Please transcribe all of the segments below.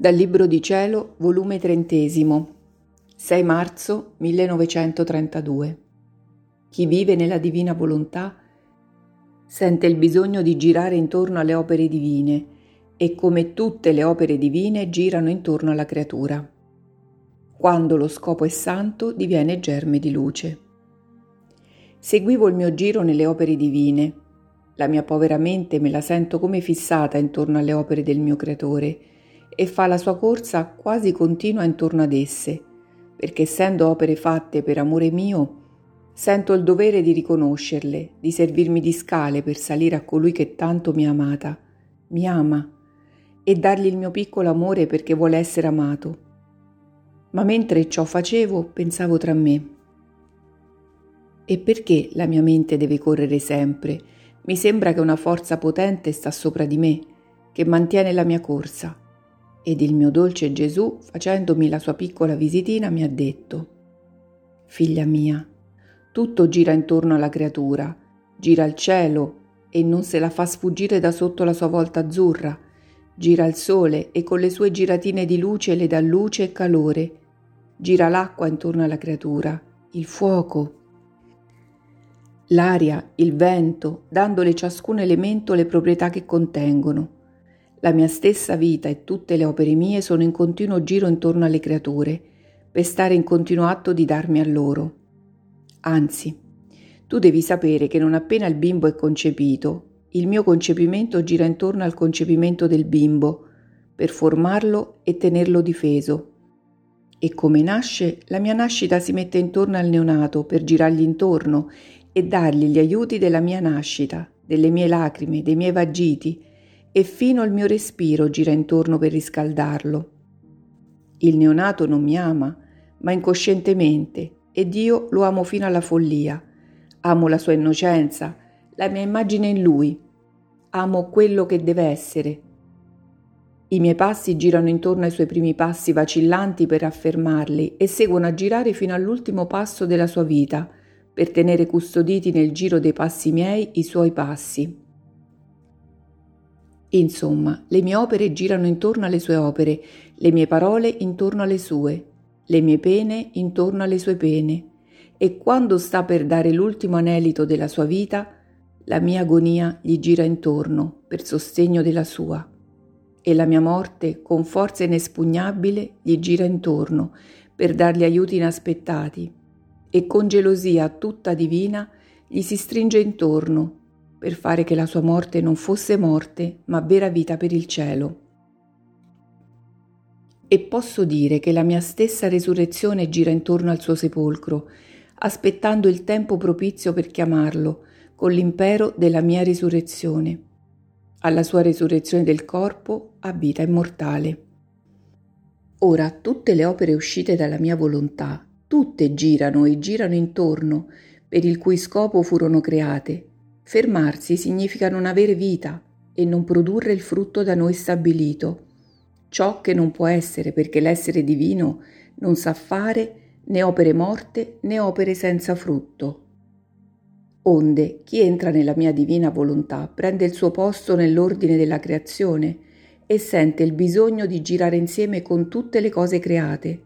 Dal Libro di Cielo, volume trentesimo, 6 marzo 1932. Chi vive nella divina volontà sente il bisogno di girare intorno alle opere divine e come tutte le opere divine girano intorno alla creatura. Quando lo scopo è santo diviene germe di luce. Seguivo il mio giro nelle opere divine. La mia povera mente me la sento come fissata intorno alle opere del mio creatore e fa la sua corsa quasi continua intorno ad esse, perché essendo opere fatte per amore mio, sento il dovere di riconoscerle, di servirmi di scale per salire a colui che tanto mi ha amata, mi ama, e dargli il mio piccolo amore perché vuole essere amato. Ma mentre ciò facevo, pensavo tra me. E perché la mia mente deve correre sempre? Mi sembra che una forza potente sta sopra di me, che mantiene la mia corsa ed il mio dolce Gesù, facendomi la sua piccola visitina, mi ha detto, Figlia mia, tutto gira intorno alla creatura, gira al cielo e non se la fa sfuggire da sotto la sua volta azzurra, gira il sole e con le sue giratine di luce le dà luce e calore, gira l'acqua intorno alla creatura, il fuoco, l'aria, il vento, dandole ciascun elemento le proprietà che contengono la mia stessa vita e tutte le opere mie sono in continuo giro intorno alle creature, per stare in continuo atto di darmi a loro. Anzi, tu devi sapere che non appena il bimbo è concepito, il mio concepimento gira intorno al concepimento del bimbo, per formarlo e tenerlo difeso. E come nasce, la mia nascita si mette intorno al neonato per girargli intorno e dargli gli aiuti della mia nascita, delle mie lacrime, dei miei vagiti, e fino il mio respiro gira intorno per riscaldarlo. Il neonato non mi ama, ma incoscientemente, ed io lo amo fino alla follia. Amo la sua innocenza, la mia immagine in lui. Amo quello che deve essere. I miei passi girano intorno ai suoi primi passi vacillanti per affermarli e seguono a girare fino all'ultimo passo della sua vita, per tenere custoditi nel giro dei passi miei i suoi passi. Insomma, le mie opere girano intorno alle sue opere, le mie parole intorno alle sue, le mie pene intorno alle sue pene. E quando sta per dare l'ultimo anelito della sua vita, la mia agonia gli gira intorno per sostegno della sua. E la mia morte, con forza inespugnabile, gli gira intorno per dargli aiuti inaspettati. E con gelosia tutta divina gli si stringe intorno per fare che la sua morte non fosse morte, ma vera vita per il cielo. E posso dire che la mia stessa resurrezione gira intorno al suo sepolcro, aspettando il tempo propizio per chiamarlo, con l'impero della mia risurrezione. Alla sua risurrezione del corpo a vita immortale. Ora tutte le opere uscite dalla mia volontà, tutte girano e girano intorno, per il cui scopo furono create, Fermarsi significa non avere vita e non produrre il frutto da noi stabilito, ciò che non può essere perché l'essere divino non sa fare né opere morte né opere senza frutto. Onde chi entra nella mia divina volontà prende il suo posto nell'ordine della creazione e sente il bisogno di girare insieme con tutte le cose create.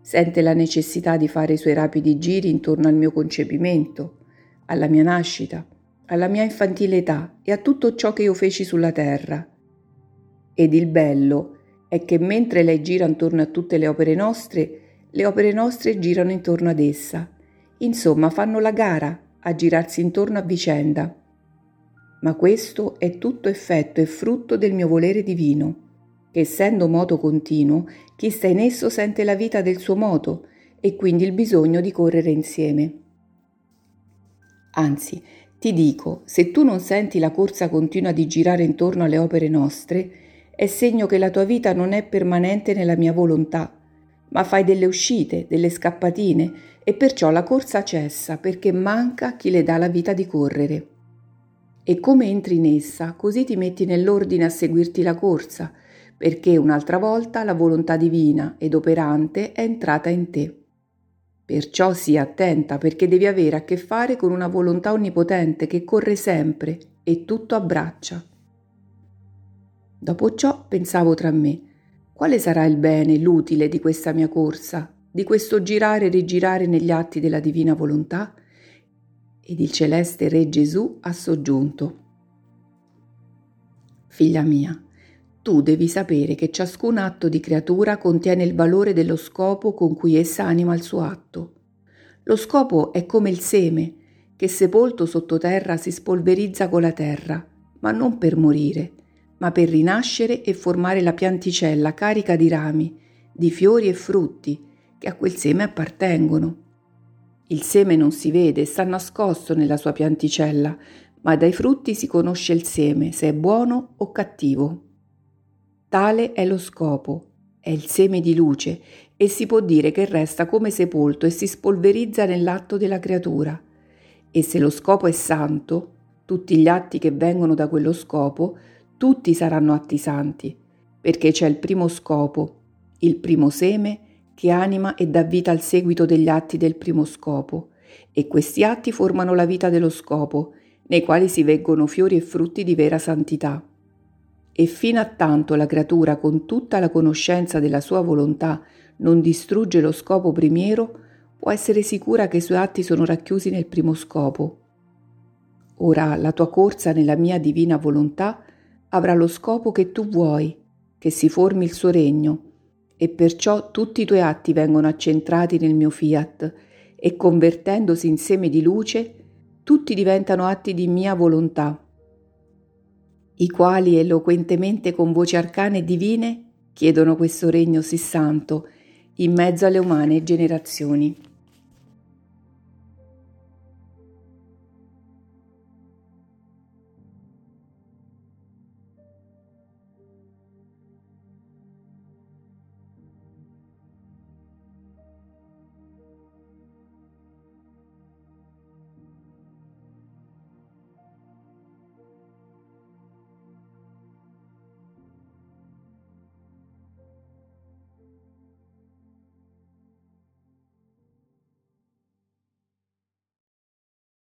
Sente la necessità di fare i suoi rapidi giri intorno al mio concepimento, alla mia nascita, alla mia infantile età e a tutto ciò che io feci sulla terra. Ed il bello è che mentre lei gira intorno a tutte le opere nostre, le opere nostre girano intorno ad essa. Insomma, fanno la gara a girarsi intorno a vicenda. Ma questo è tutto effetto e frutto del mio volere divino, che essendo moto continuo, chi sta in esso sente la vita del suo moto e quindi il bisogno di correre insieme. Anzi, ti dico, se tu non senti la corsa continua di girare intorno alle opere nostre, è segno che la tua vita non è permanente nella mia volontà, ma fai delle uscite, delle scappatine, e perciò la corsa cessa perché manca chi le dà la vita di correre. E come entri in essa, così ti metti nell'ordine a seguirti la corsa, perché un'altra volta la volontà divina ed operante è entrata in te. Perciò sii attenta perché devi avere a che fare con una volontà onnipotente che corre sempre e tutto abbraccia. Dopo ciò pensavo tra me, quale sarà il bene, l'utile di questa mia corsa, di questo girare e rigirare negli atti della divina volontà? Ed il celeste Re Gesù ha soggiunto. Figlia mia, tu devi sapere che ciascun atto di creatura contiene il valore dello scopo con cui essa anima il suo atto. Lo scopo è come il seme, che sepolto sottoterra si spolverizza con la terra, ma non per morire, ma per rinascere e formare la pianticella carica di rami, di fiori e frutti che a quel seme appartengono. Il seme non si vede, sta nascosto nella sua pianticella, ma dai frutti si conosce il seme, se è buono o cattivo. Tale è lo scopo, è il seme di luce e si può dire che resta come sepolto e si spolverizza nell'atto della creatura. E se lo scopo è santo, tutti gli atti che vengono da quello scopo tutti saranno atti santi, perché c'è il primo scopo, il primo seme che anima e dà vita al seguito degli atti del primo scopo, e questi atti formano la vita dello scopo, nei quali si veggono fiori e frutti di vera santità. E fino a tanto la creatura, con tutta la conoscenza della sua volontà, non distrugge lo scopo primiero, può essere sicura che i suoi atti sono racchiusi nel primo scopo. Ora la tua corsa nella mia divina volontà avrà lo scopo che tu vuoi, che si formi il suo regno, e perciò tutti i tuoi atti vengono accentrati nel mio fiat, e convertendosi in seme di luce, tutti diventano atti di mia volontà, i quali eloquentemente con voci arcane e divine chiedono questo regno sì santo in mezzo alle umane generazioni.